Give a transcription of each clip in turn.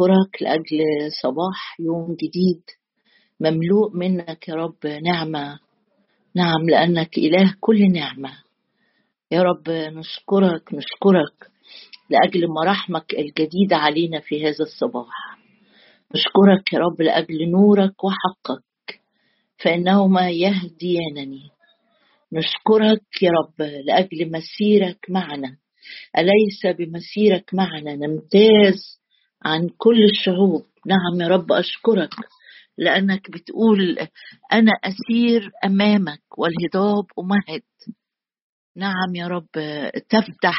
نشكرك لأجل صباح يوم جديد. مملوء منك يا رب نعمة. نعم لأنك إله كل نعمة. يا رب نشكرك نشكرك لأجل مراحمك الجديدة علينا في هذا الصباح. نشكرك يا رب لأجل نورك وحقك فإنهما يهديانني. نشكرك يا رب لأجل مسيرك معنا. أليس بمسيرك معنا؟ نمتاز عن كل الشعوب. نعم يا رب أشكرك لأنك بتقول أنا أسير أمامك والهضاب أمهد. نعم يا رب تفتح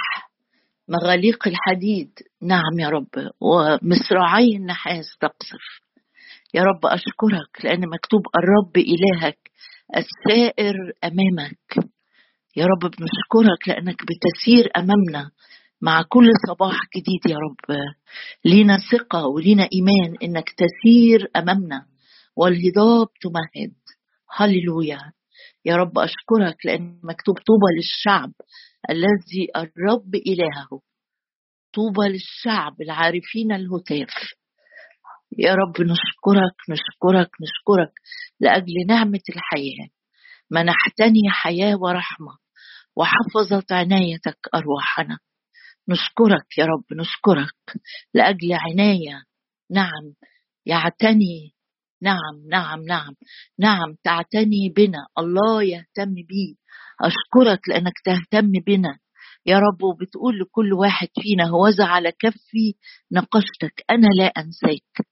مغاليق الحديد. نعم يا رب ومصراعي النحاس تقصف. يا رب أشكرك لأن مكتوب الرب إلهك السائر أمامك. يا رب بنشكرك لأنك بتسير أمامنا مع كل صباح جديد يا رب. لينا ثقة ولينا إيمان إنك تسير أمامنا والهضاب تمهد. هللويا. يا رب أشكرك لأن مكتوب طوبى للشعب الذي الرب إلهه. طوبى للشعب العارفين الهتاف. يا رب نشكرك نشكرك نشكرك لأجل نعمة الحياة. منحتني حياة ورحمة وحفظت عنايتك أرواحنا. نشكرك يا رب نشكرك لأجل عناية. نعم يعتني. نعم نعم نعم. نعم تعتني بنا. الله يهتم بي. أشكرك لأنك تهتم بنا. يا رب وبتقول لكل واحد فينا هوذا على كفي نقشتك. أنا لا أنساك.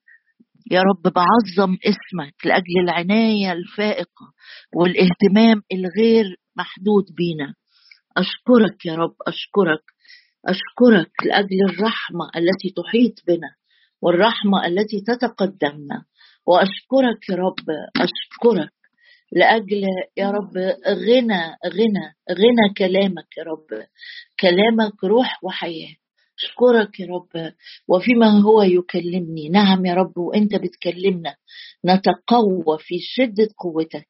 يا رب بعظم اسمك لأجل العناية الفائقة والاهتمام الغير محدود بينا. أشكرك يا رب أشكرك. أشكرك لأجل الرحمة التي تحيط بنا والرحمة التي تتقدمنا. وأشكرك يا رب أشكرك لأجل يا رب غنى غنى غنى كلامك يا رب. كلامك روح وحياة. أشكرك يا رب. وفيما هو يكلمني. نعم يا رب وأنت بتكلمنا. نتقوى في شدة قوتك.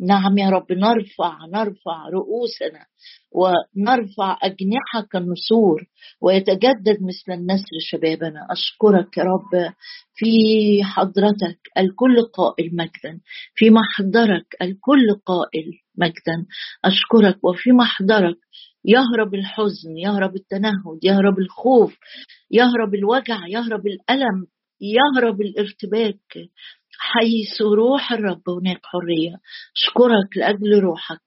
نعم يا رب نرفع نرفع رؤوسنا ونرفع أجنحة كالنسور ويتجدد مثل النسر شبابنا. أشكرك يا رب في حضرتك الكل قائل مجدا في محضرك الكل قائل مجدا. أشكرك وفي محضرك يهرب الحزن يهرب التنهد يهرب الخوف يهرب الوجع يهرب الألم يهرب الارتباك. حيث روح الرب هناك حرية. أشكرك لأجل روحك.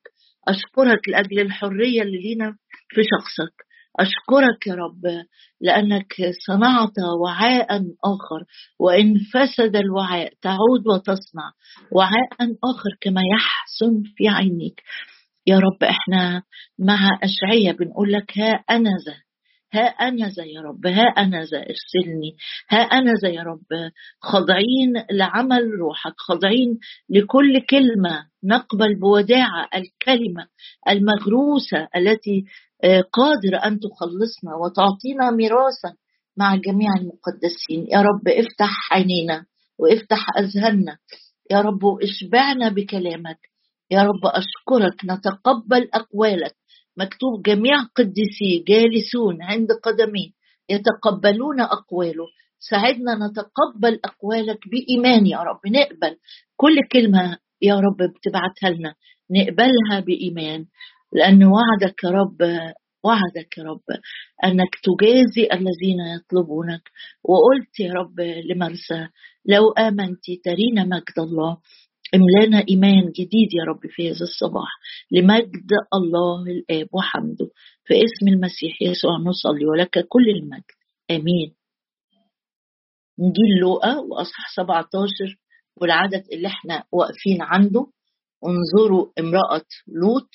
أشكرك لأجل الحرية اللي لينا في شخصك. أشكرك يا رب لأنك صنعت وعاء آخر وإن فسد الوعاء تعود وتصنع. وعاء آخر كما يحسن في عينيك. يا رب إحنا مع أشعية بنقول لك ها أنا ذا ها أنا ذا يا رب ها أنا ذا ارسلني ها أنا ذا يا رب. خاضعين لعمل روحك خاضعين لكل كلمة نقبل بوداعة الكلمة المغروسة التي آه، قادرة أن تخلصنا وتعطينا ميراثا مع جميع المقدسين. يا رب افتح عينينا وافتح أذهاننا. يا رب اشبعنا بكلامك. يا رب أشكرك. نتقبل أقوالك. مكتوب جميع قديسي جالسون عند قدميه يتقبلون أقواله. ساعدنا نتقبل أقوالك بإيمان يا رب. نقبل كل كلمة يا رب بتبعتها لنا. نقبلها بإيمان. لأن وعدك يا رب وعدك يا رب أنك تجازي الذين يطلبونك. وقلت يا رب لمرسى لو آمنت ترين مجد الله. املانا إيمان جديد يا رب في هذا الصباح لمجد الله الآب وحمده. في اسم المسيح يسوع نصلي ولك كل المجد. آمين. نجيل لوقا وأصحاح 17 والعدد اللي إحنا واقفين عنده. انظروا امرأة لوط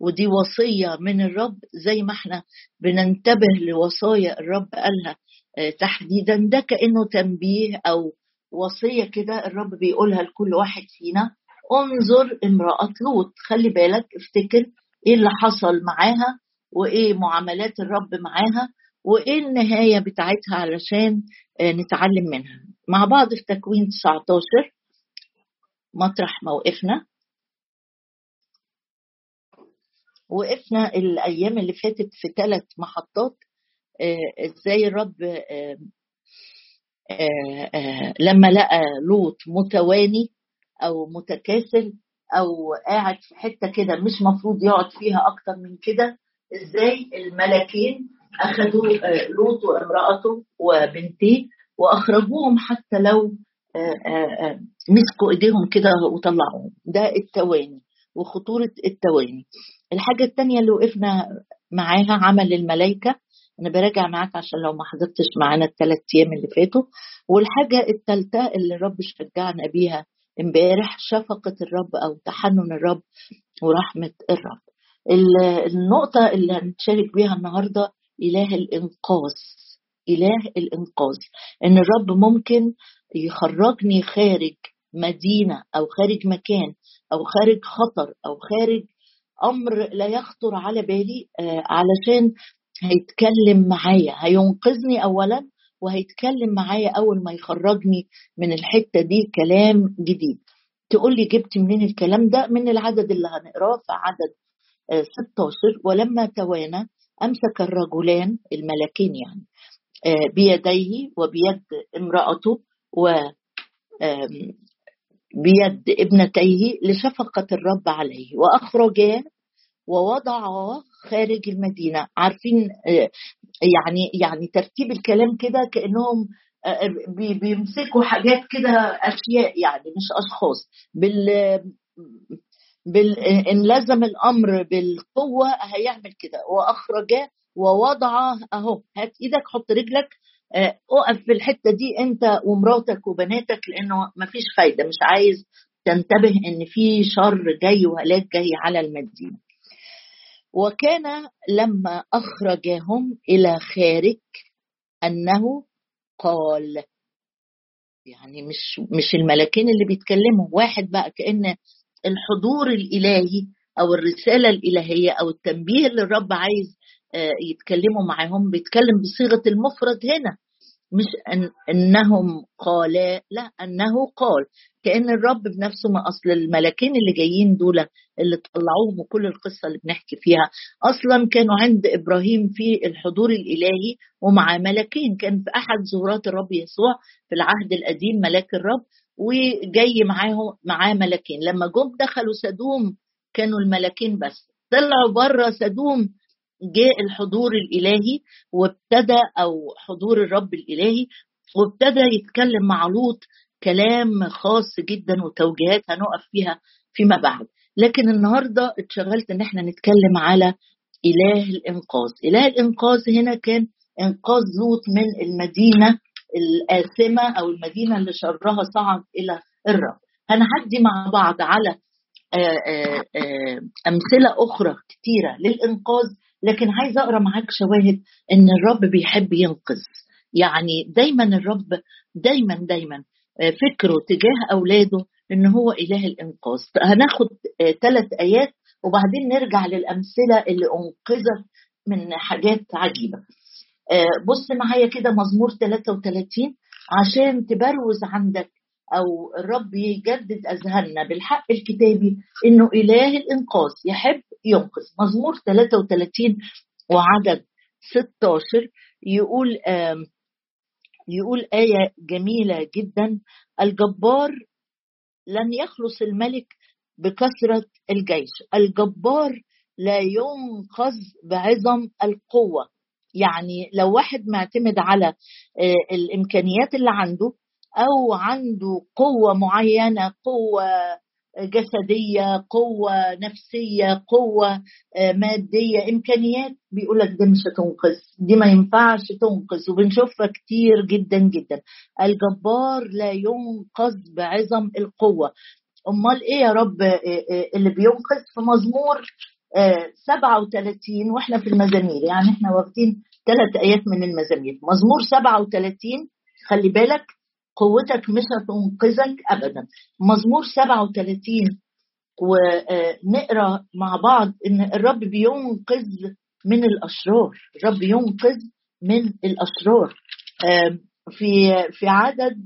ودي وصية من الرب. زي ما إحنا بننتبه لوصايا الرب قالها آه، تحديدا ده كأنه تنبيه أو وصية كده الرب بيقولها لكل واحد فينا. انظر امرأة لوط. خلي بالك افتكر إيه اللي حصل معاها وإيه معاملات الرب معاها وإيه النهاية بتاعتها علشان آه، نتعلم منها. مع بعض في تكوين 19 مطرح ما وقفنا وقفنا الأيام اللي فاتت في ثلاث محطات آه، إزاي الرب آه، لما لقى لوط متواني أو متكاسل أو قاعد في حتة كده مش مفروض يقعد فيها أكتر من كده إزاي الملكين اخذوا لوط وامرأته وبنتيه وأخرجوهم حتى لو مسكوا إيديهم كده وطلعوهم. ده التواني وخطورة التواني. الحاجة الثانية اللي وقفنا معاها عمل الملائكة أنا براجع معاك عشان لو ما حضرتش معانا الثلاث أيام اللي فاتوا. والحاجة الثالثه اللي الرب شجعنا بيها امبارح شفقة الرب أو تحنن الرب ورحمة الرب. النقطة اللي هنتشارك بيها النهارده إله الإنقاذ إله الإنقاذ. إن الرب ممكن يخرجني خارج مدينة أو خارج مكان أو خارج خطر أو خارج أمر لا يخطر على بالي علشان هيتكلم معايا هينقذني اولا وهيتكلم معايا أول ما يخرجني من الحتة دي كلام جديد. تقول لي جبت منين الكلام ده؟ من العدد اللي هنقراه في عدد 16 ولما توانى أمسك الرجلان الملكين يعني بيديه وبيد امرأته و بيد ابنتيه لشفقة الرب عليه. وأخرجاه ووضعاه خارج المدينة. عارفين يعني يعني ترتيب الكلام كده كأنهم بيمسكوا حاجات كده أشياء يعني مش أشخاص. بال بال إن لزم الأمر بالقوة هيعمل كده. وأخرجاه ووضعه أهو. هات إيدك حط رجلك أقف في الحتة دي أنت ومراتك وبناتك لأنه مفيش فايدة. مش عايز تنتبه إن في شر جاي وهلاك جاي على المدينة. وكان لما أخرجهم إلى خارج أنه قال يعني مش مش الملكين اللي بيتكلموا واحد بقى كأن الحضور الإلهي أو الرسالة الإلهية أو التنبيه اللي الرب عايز يتكلموا معاهم بيتكلم بصيغة المفرد هنا. مش أن أنهم قالا لا أنه قال. كأن الرب بنفسه ما أصل الملكين اللي جايين دول اللي طلعوهم وكل القصة اللي بنحكي فيها. أصلا كانوا عند إبراهيم في الحضور الإلهي ومع ملكين. كان في أحد زهورات الرب يسوع في العهد القديم ملاك الرب وجاي معاه معاه ملكين. لما جم دخلوا سدوم كانوا الملكين بس. طلعوا بره سدوم جاء الحضور الإلهي وابتدى أو حضور الرب الإلهي وابتدى يتكلم مع لوط كلام خاص جدا وتوجيهات هنقف فيها فيما بعد. لكن النهارده اتشغلت إن إحنا نتكلم على إله الإنقاذ. إله الإنقاذ هنا كان إنقاذ لوط من المدينة الآثمة أو المدينة اللي شرها صعد إلى الرب. هنعدي مع بعض على أمثلة أخرى كتيرة للإنقاذ. لكن عايزة أقرأ معاك شواهد إن الرب بيحب ينقذ. يعني دايما الرب دايما دايما فكره تجاه أولاده إن هو إله الإنقاذ. هناخد ثلاث آيات وبعدين نرجع للأمثلة اللي أنقذت من حاجات عجيبة. بص معايا كده مزمور 33 عشان تبروز عندك. أو الرب يجدد أذهاننا بالحق الكتابي إنه إله الإنقاذ يحب ينقذ. مزمور 33 وعدد 16 يقول يقول آية جميلة جدا. الجبار لن يخلص الملك بكثرة الجيش. الجبار لا ينقذ بعظم القوة. يعني لو واحد معتمد على الإمكانيات اللي عنده أو عنده قوة معينة قوة جسدية قوة نفسية قوة مادية إمكانيات بيقول لك دي مش هتنقذ دي ما ينفعش تنقذ وبنشوفها كتير جدا جدا. الجبار لا ينقذ بعظم القوة. أمال إيه يا رب اللي بينقذ؟ في مزمور 37 وإحنا في المزامير يعني إحنا واخدين ثلاث آيات من المزامير. مزمور 37 خلي بالك قوتك مش هتنقذك ابدا. مزمور 37 ونقرأ مع بعض إن الرب بينقذ من الأشرار. الرب ينقذ من الأشرار. في في عدد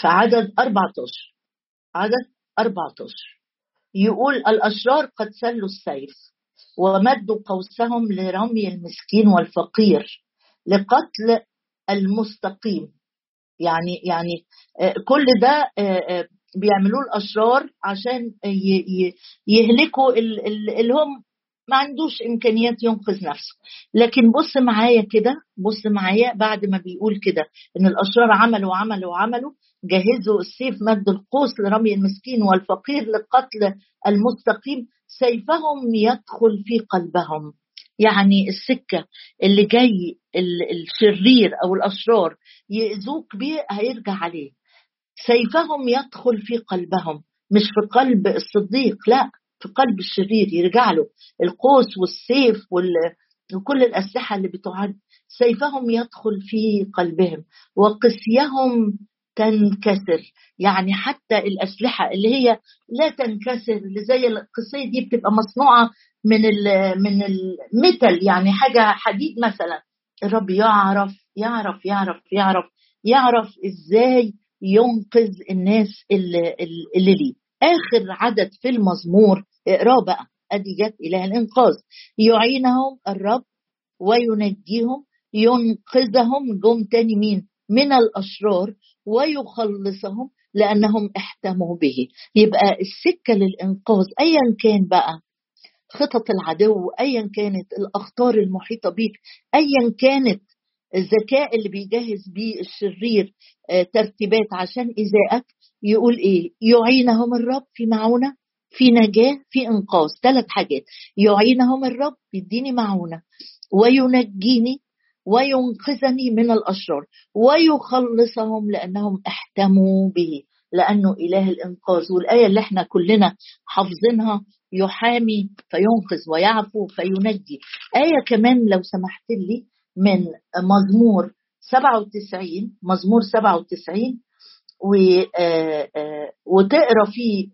في عدد 14 عدد 14 يقول الأشرار قد سلوا السيف. ومدوا قوسهم لرمي المسكين والفقير لقتل المستقيم. يعني يعني آه، كل ده آه، آه، بيعملوه الأشرار عشان يهلكوا اللي هم ما عندوش إمكانيات ينقذ نفسه. لكن بص معايا كده بص معايا بعد ما بيقول كده إن الأشرار عملوا وعملوا وعملوا جهزوا السيف مد القوس لرمي المسكين والفقير لقتل المستقيم. سيفهم يدخل في قلبهم. يعني السكة اللي جاي الشرير أو الأشرار يأذوك بيه هيرجع عليه. سيفهم يدخل في قلبهم مش في قلب الصديق لا في قلب الشرير يرجع له. القوس والسيف وكل الأسلحة اللي بتعد سيفهم يدخل في قلبهم. وقسيهم تنكسر. يعني حتى الأسلحة اللي هي لا تنكسر اللي زي القصية دي بتبقى مصنوعة من من الميتال يعني حاجة حديد مثلا. الرب يعرف يعرف يعرف يعرف يعرف إزاي ينقذ الناس اللي, اللي ليه. آخر عدد في المزمور اقراه بقى. أدي جت اله الإنقاذ. يعينهم الرب وينجيهم ينقذهم. جم تاني مين؟ من الأشرار. ويخلصهم لأنهم احتموا به. يبقى السكة للإنقاذ ايا كان بقى خطط العدو ايا كانت الأخطار المحيطة بيك ايا كانت الذكاء اللي بيجهز بيه الشرير آه، ترتيبات عشان ايذائك يقول إيه؟ يعينهم الرب في معونة في نجاة في إنقاذ. ثلاث حاجات. يعينهم الرب يديني معونة. وينجيني وينقذني من الأشرار ويخلصهم لأنهم احتموا به لأنه إله الإنقاذ والآية اللي إحنا كلنا حافظينها يحامي فينقذ ويعفو فينجي. آية كمان لو سمحت لي من مزمور 97 مزمور 97 و آه، آه، وتقرأ فيه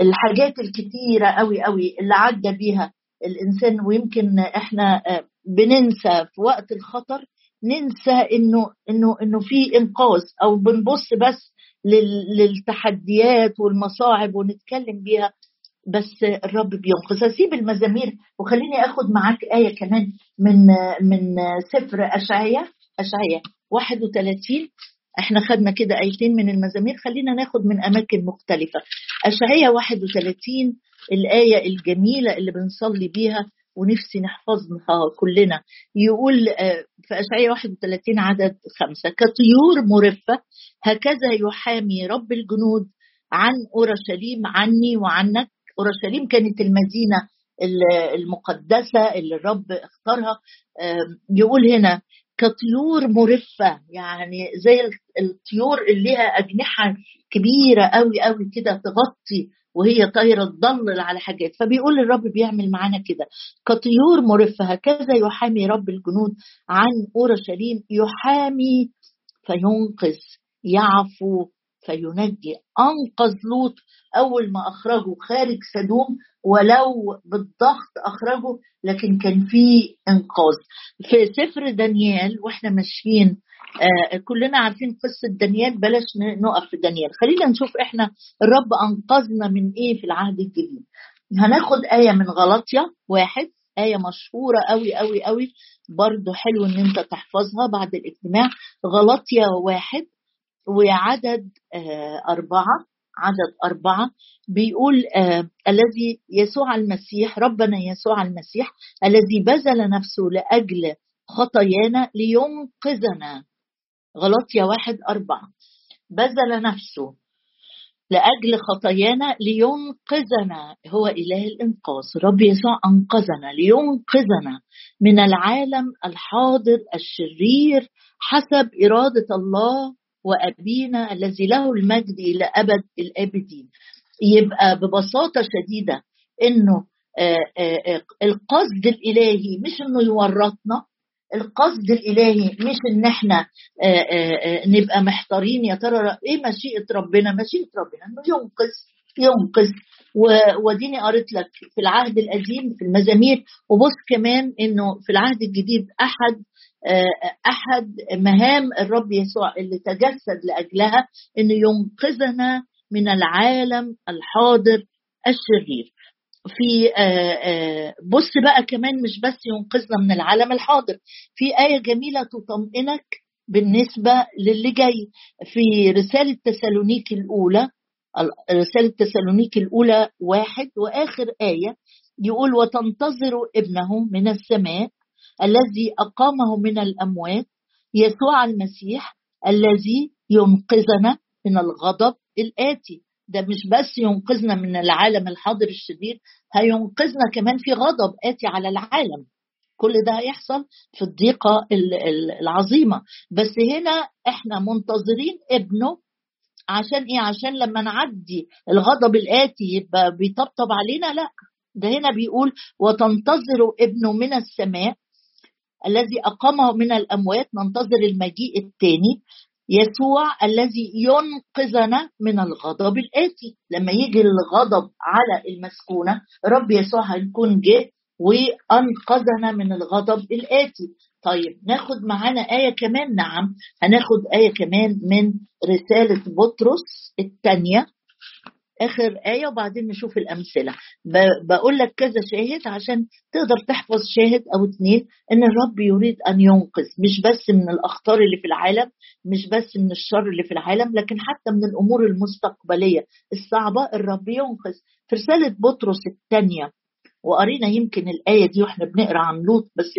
الحاجات الكتيرة قوي قوي اللي عدى بيها الإنسان ويمكن إحنا آه، بننسى في وقت الخطر ننسى إنه إنه إنه في إنقاذ أو بنبص بس للتحديات والمصاعب ونتكلم بيها بس الرب بينقذ اسيب المزامير وخليني آخد معاك آية كمان من من سفر اشعيا اشعيا 31 إحنا خدنا كده آيتين من المزامير خلينا ناخد من أماكن مختلفة. اشعيا 31 الآية الجميلة اللي بنصلي بيها ونفسي نحفظها كلنا. يقول آه، في أشعية 31 عدد خمسة كطيور مرفة هكذا يحامي رب الجنود عن أورشليم عني وعنك. أورشليم كانت المدينة المقدسة اللي الرب اختارها. يقول هنا كطيور مرفة. يعني زي الطيور اللي لها أجنحة كبيرة قوي قوي كده تغطي وهي طايرة تضلل على حاجات. فبيقول الرب بيعمل معانا كده. كطيور مرفة هكذا يحامي رب الجنود عن أورشليم يحامي فينقذ يعفو فينجي أنقذ لوط أول ما أخرجه خارج سدوم ولو بالضغط أخرجه لكن كان في إنقاذ. في سفر دانيال وإحنا ماشيين آه كلنا عارفين قصة دانيال بلاش نقف في دانيال. خلينا نشوف إحنا الرب أنقذنا من إيه في العهد الجديد. هناخد آية من غلطية واحد آية مشهورة قوي قوي قوي برضو حلو إن أنت تحفظها بعد الاجتماع. غلطية واحد وعدد آه، أربعة عدد أربعة. بيقول آه الذي يسوع المسيح ربنا يسوع المسيح الذي بذل نفسه لأجل خطايانا لينقذنا. غلطيا واحد أربعة. بذل نفسه لأجل خطايانا لينقذنا. هو إله الإنقاذ. رب يسوع أنقذنا لينقذنا من العالم الحاضر الشرير حسب إرادة الله وأبينا الذي له المجد إلى أبد الآبدين. يبقى ببساطة شديدة إنه آه، آه، آه، القصد الإلهي مش إنه يورطنا القصد الإلهي مش إن إحنا نبقى محتارين يا ترى إيه مشيئة ربنا؟ مشيئة ربنا إنه ينقذ ينقذ. وديني قريت لك في العهد القديم في المزامير وبص كمان إنه في العهد الجديد أحد أحد مهام الرب يسوع اللي تجسد لأجلها إنه ينقذنا من العالم الحاضر الشرير. في آه، آه، بص بقى كمان مش بس ينقذنا من العالم الحاضر في آية جميلة تطمئنك بالنسبة للي جاي. في رسالة تسالونيك الأولى رسالة تسالونيك الأولى واحد وآخر آية يقول وتنتظر ابنه من السماء الذي أقامه من الأموات يسوع المسيح الذي ينقذنا من الغضب الآتي. ده مش بس ينقذنا من العالم الحاضر الشرير هينقذنا كمان في غضب آتي على العالم. كل ده هيحصل في الضيقة العظيمة. بس هنا إحنا منتظرين ابنه عشان إيه؟ عشان لما نعدي الغضب الآتي يبقى بيطبطب علينا؟ لا. ده هنا بيقول وتنتظر ابنه من السماء الذي أقامه من الأموات ننتظر المجيء الثاني يسوع الذي ينقذنا من الغضب الآتي. لما يجي الغضب على المسكونة رب يسوع هيكون جه وأنقذنا من الغضب الآتي. طيب ناخد معانا آية كمان؟ نعم هناخد آية كمان من رسالة بطرس الثانية. آخر آية وبعدين نشوف الأمثلة. بقول لك كذا شاهد عشان تقدر تحفظ شاهد أو اتنين إن الرب يريد أن ينقذ مش بس من الأخطار اللي في العالم مش بس من الشر اللي في العالم لكن حتى من الأمور المستقبلية الصعبة الرب ينقذ. في رسالة بطرس الثانية وقرينا يمكن الآية دي وإحنا بنقرأ عن لوط بس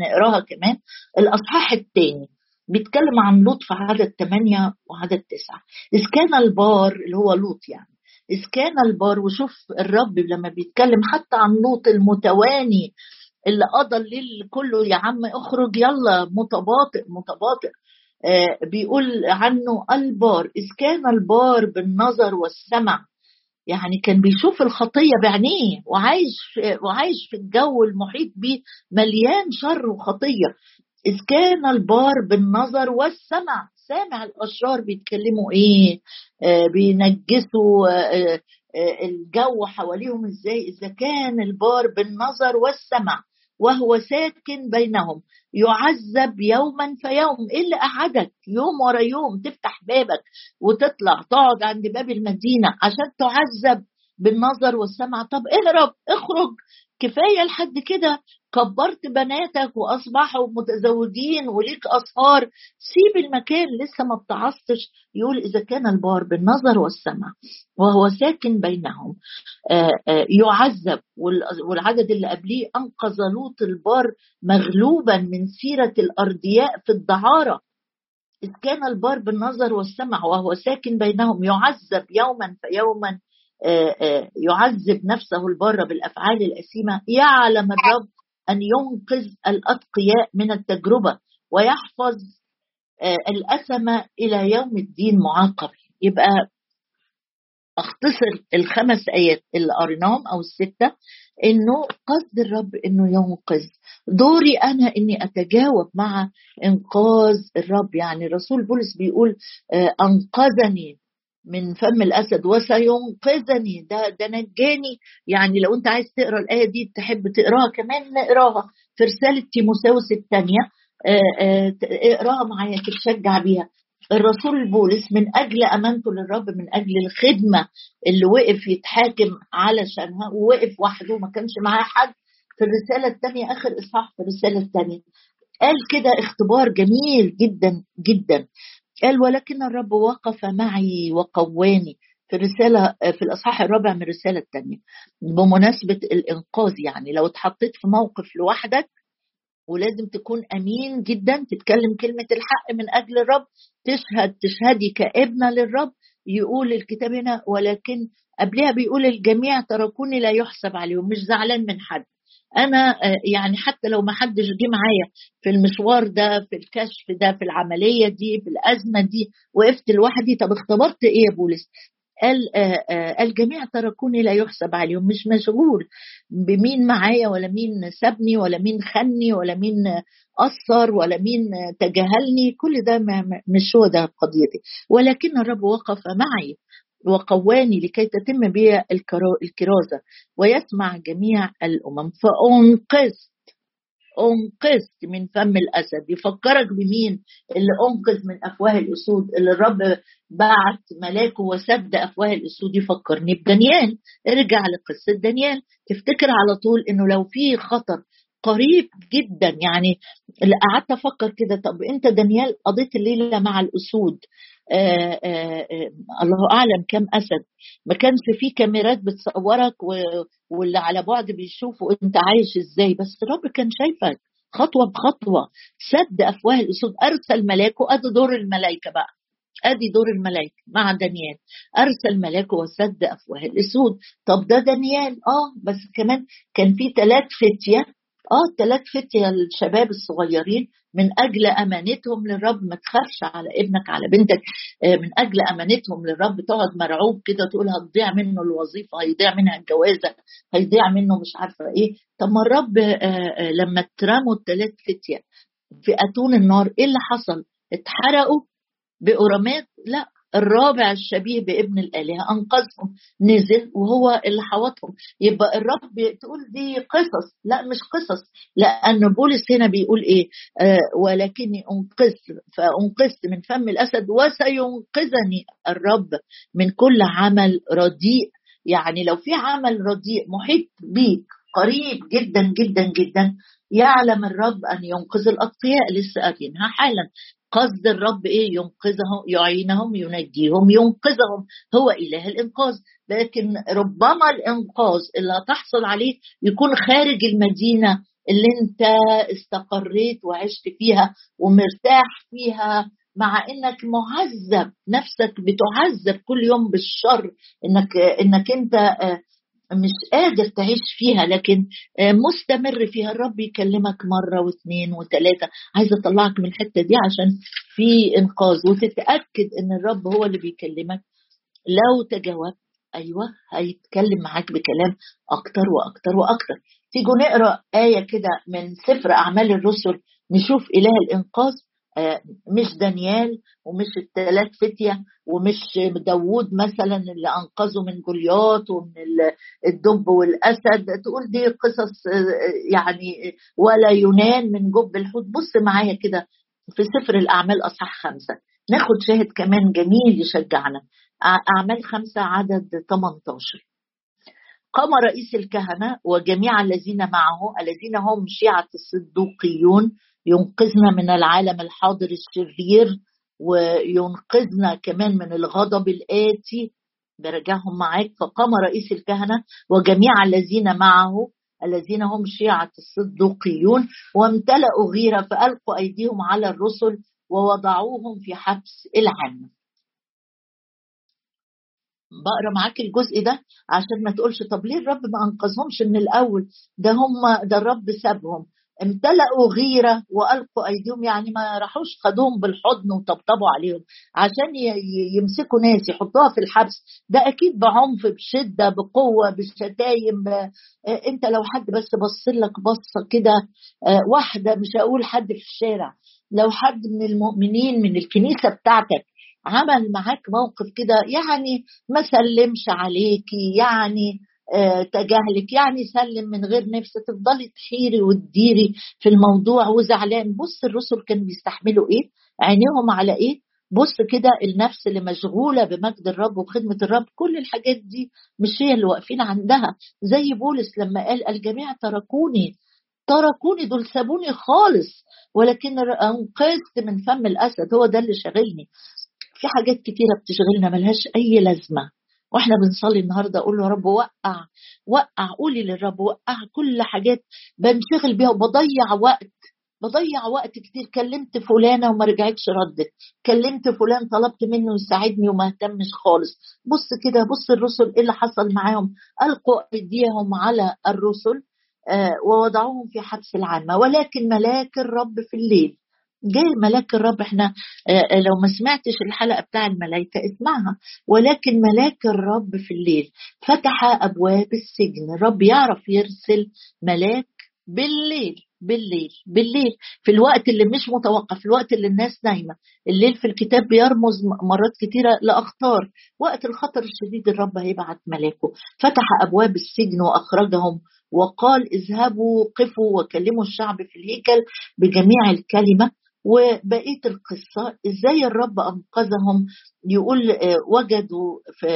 نقراها كمان. الأصحاح الثاني بيتكلم عن لوط في عدد ثمانية وعدد تسعة. إذ كان البار اللي هو لوط يعني إذ كان البار وشوف الرب لما بيتكلم حتى عن لوط المتواني اللي قضى الليل كله يا عم اخرج يلا متباطئ متباطئ. آه بيقول عنه البار. إذ كان البار بالنظر والسمع يعني كان بيشوف الخطية بعينيه وعايش وعايش في الجو المحيط به مليان شر وخطية. إذ كان البار بالنظر والسمع سامع الأشرار بيتكلموا إيه؟ آه بينجسوا آه آه الجو حواليهم إزاي؟ إذا كان البار بالنظر والسمع وهو ساكن بينهم يعذب يوما فيوم إيه اللي قعدك؟ يوم ورا يوم تفتح بابك وتطلع تقعد عند باب المدينة عشان تعذب بالنظر والسمع. طب اهرب اخرج كفاية لحد كده كبرت بناتك وأصبحوا متزوجين وليك اسهار سيب المكان لسه ما اتعصتش يقول إذا كان البار بالنظر والسمع وهو ساكن بينهم. يعذب. والعدد اللي قبليه أنقذ لوط البار مغلوبا من سيرة الاردياء في الدعارة. إذ كان البار بالنظر والسمع وهو ساكن بينهم يعذب يوما فيوما. يعذب نفسه البار بالأفعال الاثيمه يعلم الرب أن ينقذ الأتقياء من التجربة ويحفظ الأثم إلى يوم الدين معاقب. يبقى أختصر الخمس آيات اللي قريناهم أو الستة إنه قصد الرب إنه ينقذ. دوري أنا إني أتجاوب مع إنقاذ الرب. يعني الرسول بولس بيقول أنقذني من فم الأسد وسينقذني. ده ده نجاني. يعني لو أنت عايز تقرأ الآية دي تحب تقراها كمان نقراها في رسالة تيموساوس الثانية. اقراها معايا تتشجع بيها. الرسول بولس من أجل أمانته للرب من أجل الخدمة اللي وقف يتحاكم علشانها ووقف وحده ما كانش معاه حد. في الرسالة الثانية آخر إصحاح في الرسالة الثانية. قال كده اختبار جميل جدا جدا. قال ولكن الرب وقف معي وقواني في الرسالة في الإصحاح الرابع من الرسالة الثانية بمناسبة الإنقاذ يعني. لو اتحطيت في موقف لوحدك ولازم تكون أمين جدا تتكلم كلمة الحق من أجل الرب تشهد تشهدي كابنة للرب يقول الكتاب هنا ولكن قبلها بيقول الجميع تركوني لا يحسب عليهم مش زعلان من حد. أنا يعني حتى لو ما حدش جه معايا في المشوار ده في الكشف ده في العملية دي في الأزمة دي وقفت لوحدي طب اختبرت إيه يا بولس؟ قال الجميع تركوني لا يحسب عليهم مش مشغول بمين معايا ولا مين سابني ولا مين خني ولا مين أثر ولا مين تجاهلني كل ده مش هو ده قضيتي. ولكن الرب وقف معي. وقواني لكي تتم بي الكرازة. ويسمع جميع الأمم. فأنقذت أنقذت من فم الأسد. يفكرك بمين؟ اللي أنقذ من أفواه الأسود. اللي الرب بعت ملاكه وسد أفواه الأسود. يفكرني بدانيال. ارجع لقصة دانيال. تفتكر على طول إنه لو في خطر قريب جدا يعني قعدت أفكر كده طب أنت دانيال قضيت الليلة مع الأسود. آآ آآ الله أعلم كم أسد. ما كانش في كاميرات بتصورك واللي على بعد بيشوفوا أنت عايش إزاي. بس الرب كان شايفك خطوة بخطوة. سد أفواه الأسود. أرسل ملاكه ادي دور الملائكة بقى. أدي دور الملائكة مع دانيال. أرسل ملاكه وسد أفواه الأسود. طب ده دانيال. آه بس كمان كان في ثلاث فتية. آه ثلاث فتية الشباب الصغيرين. من أجل أمانتهم للرب ما تخافش على ابنك على بنتك. آه، من أجل أمانتهم للرب تقعد مرعوب كده تقول هتضيع منه الوظيفة هيضيع منها الجوازة هيضيع منه مش عارفة إيه. طب ما الرب آه، آه، لما اترموا الثلاث فتية في أتون النار إيه اللي حصل؟ اتحرقوا بأرامات لا. الرابع الشبيه بابن الآلهة أنقذهم نزل وهو اللي حوطهم. يبقى الرب تقول دي قصص. لا مش قصص. لأن بولس هنا بيقول إيه؟ آه ولكني أنقذت فأنقذت من فم الأسد وسينقذني الرب من كل عمل رديء. يعني لو في عمل رديء محيط بيك قريب جدا جدا جدا يعلم الرب أن ينقذ الاتقياء لسه قارينها حالا. قصد الرب إيه؟ ينقذهم يعينهم ينجيهم ينقذهم. هو إله الإنقاذ. لكن ربما الإنقاذ اللي هتحصل عليه يكون خارج المدينة اللي أنت استقريت وعشت فيها ومرتاح فيها مع إنك معذب نفسك بتعذب كل يوم بالشر. إنك إنك أنت آه، مش قادر تعيش فيها لكن آه، مستمر فيها. الرب يكلمك مرة واثنين وثلاثة. عايزة أطلعك من الحتة دي عشان في إنقاذ. وتتأكد إن الرب هو اللي بيكلمك. لو تجاوبت أيوة هيتكلم معاك بكلام أكتر وأكتر وأكتر. تيجوا نقرأ آية كده من سفر أعمال الرسل نشوف إله الإنقاذ مش دانيال ومش الثلاث فتية ومش داوود مثلا اللي أنقذه من جولياط ومن الدب والأسد. تقول دي قصص آه، يعني ولا يونان من جب الحوت. بص معايا كده في سفر الأعمال أصحاح خمسة. ناخد شاهد كمان جميل يشجعنا. أعمال خمسة عدد 18 قام رئيس الكهنة وجميع الذين معه الذين هم شيعة الصدوقيون ينقذنا من العالم الحاضر الشرير وينقذنا كمان من الغضب الآتي. برجعهم معاك. فقام رئيس الكهنة وجميع الذين معه الذين هم شيعة الصدوقيون وامتلأوا غيرة فألقوا أيديهم على الرسل ووضعوهم في حبس العامة بقرأ معاك الجزء ده عشان ما تقولش طب ليه الرب ما أنقذهمش من الأول؟ ده هم ده الرب سابهم. امتلأوا غيرة وألقوا أيديهم يعني ما راحوش خدوهم بالحضن وطبطبوا عليهم عشان يمسكوا ناس يحطوها في الحبس. ده أكيد بعنف بشدة بقوة بالشتايم آه، أنت لو حد بس بص لك بصة كده آه، واحدة مش هقول حد في الشارع. لو حد من المؤمنين من الكنيسة بتاعتك عمل معاك موقف كده يعني ما سلمش عليكي يعني آه، تجاهلك يعني سلم من غير نفس تفضلي تحيري وتديري في الموضوع وزعلان. بص الرسل كانوا بيستحملوا إيه؟ عينيهم على إيه؟ بص كده النفس اللي مشغولة بمجد الرب وخدمة الرب. كل الحاجات دي مش هي اللي واقفين عندها. زي بولس لما قال الجميع تركوني. تركوني دول سابوني خالص. ولكن أنقذت من فم الأسد. هو ده اللي شاغلني. في حاجات كتيرة بتشغلنا ملهاش أي لازمة. وإحنا بنصلي النهارده أقول له يا رب وقع وقع قولي للرب وقع كل حاجات بنشغل بيها وبضيع وقت بضيع وقت كتير. كلمت فلانة وما رجعتش ردت كلمت فلان طلبت منه يساعدني وما اهتمش خالص. بص كده بص الرسل إيه اللي حصل معاهم. ألقوا أيديهم على الرسل آه ووضعوهم في حبس العامة. ولكن ملاك الرب في الليل جاي ملاك الرب إحنا آه، آه، لو ما سمعتش الحلقة بتاع الملائكة اسمعها. ولكن ملاك الرب في الليل فتح أبواب السجن. الرب يعرف يرسل ملاك بالليل بالليل بالليل في الوقت اللي مش متوقف في الوقت اللي الناس نايمة. الليل في الكتاب بيرمز مرات كتيرة لأخطار. وقت الخطر الشديد الرب هيبعت ملاكه. فتح أبواب السجن وأخرجهم وقال اذهبوا قفوا وكلموا الشعب في الهيكل بجميع الكلمة. وبقية القصة إزاي الرب أنقذهم؟ يقول آه، وجدوا في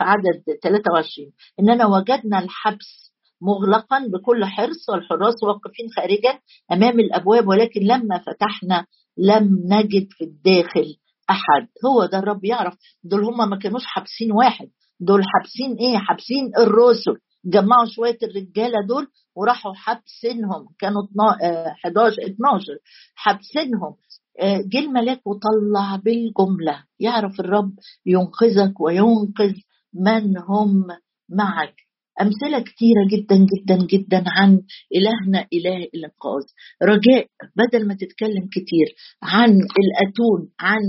عدد 23 إننا وجدنا الحبس مغلقا بكل حرص والحراس واقفين خارجا أمام الأبواب ولكن لما فتحنا لم نجد في الداخل أحد. هو ده الرب يعرف دول هم ما كانوش حابسين واحد. دول حابسين إيه؟ حابسين الرسل. جمعوا شوية الرجالة دول وراحوا حابسينهم كانوا 11 12 آه، حابسينهم آه، جه الملاك وطلع بالجملة. يعرف الرب ينقذك وينقذ من هم معك. أمثلة كتيرة جدا جدا جدا عن إلهنا إله الإنقاذ رجاء بدل ما تتكلم كتير عن الأتون عن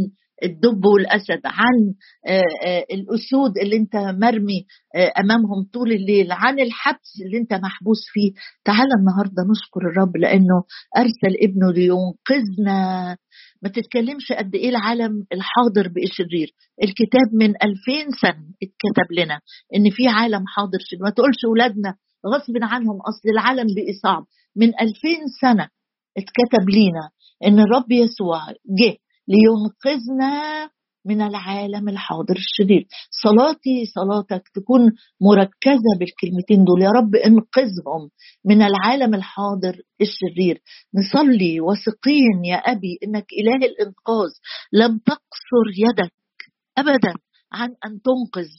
الدب والأسد عن آه، آه، الأسود اللي انت مرمي آه، أمامهم طول الليل عن الحبس اللي انت محبوس فيه. تعال النهارده نشكر الرب لأنه أرسل ابنه لينقذنا. ما تتكلمش قد إيه العالم الحاضر بقى شرير الكتاب من 2000 سنة اتكتب لنا إن في عالم حاضر شرير ما تقولش أولادنا غصب عنهم أصل العالم بقي صعب. من 2000 سنة اتكتب لينا إن الرب يسوع جه لينقذنا من العالم الحاضر الشرير صلاتي صلاتك تكون مركزة بالكلمتين دول. يا رب انقذهم من العالم الحاضر الشرير. نصلي واثقين يا أبي إنك إله الإنقاذ. لم تقصر يدك أبدا. عن أن تنقذ.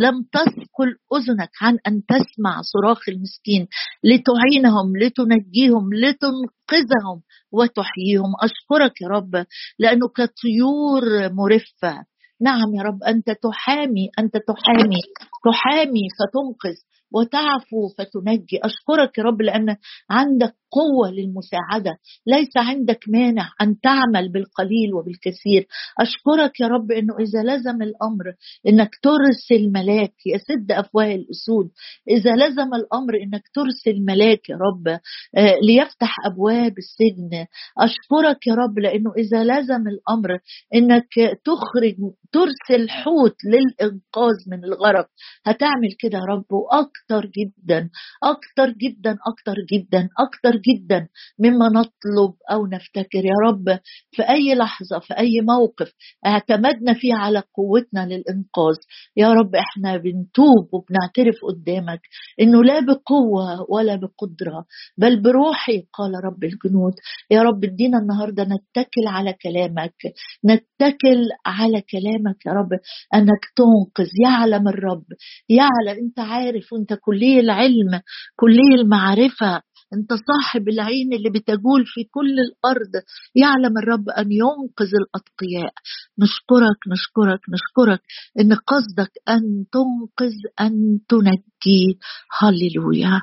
لم تثقل أذنك عن أن تسمع صراخ المسكين. لتعينهم لتنجيهم لتنقذهم وتحييهم. أشكرك يا رب لأنه كطيور مرفة. نعم يا رب أنت تحامي أنت تحامي تحامي فتنقذ وتعفو فتنجي. أشكرك يا رب لأن عندك قوة للمساعدة. ليس عندك مانع أن تعمل بالقليل وبالكثير. أشكرك يا رب أنه إذا لزم الأمر أنك ترسل ملاك يسد أفواه الأسود. إذا لزم الأمر أنك ترسل ملاك يا رب آه، ليفتح أبواب السجن. أشكرك يا رب لأنه إذا لزم الأمر أنك تخرج ترسل حوت للإنقاذ من الغرق. هتعمل كده يا رب وأكتر جدا أكتر جدا أكتر جدا أكتر جدا مما نطلب أو نفتكر. يا رب في أي لحظة في أي موقف اعتمدنا فيه على قوتنا للإنقاذ. يا رب إحنا بنتوب وبنعترف قدامك إنه لا بقوة ولا بقدرة بل بروحي قال رب الجنود. يا رب ادينا النهارده نتكل على كلامك نتكل على كلامك يا رب أنك تنقذ يعلم الرب يعلم. أنت عارف وانت كلي العلم كلي المعرفة. انت صاحب العين اللي بتجول في كل الأرض يعلم الرب أن ينقذ الأتقياء. نشكرك نشكرك نشكرك إن قصدك أن تنقذ أن تنجي. هللويا.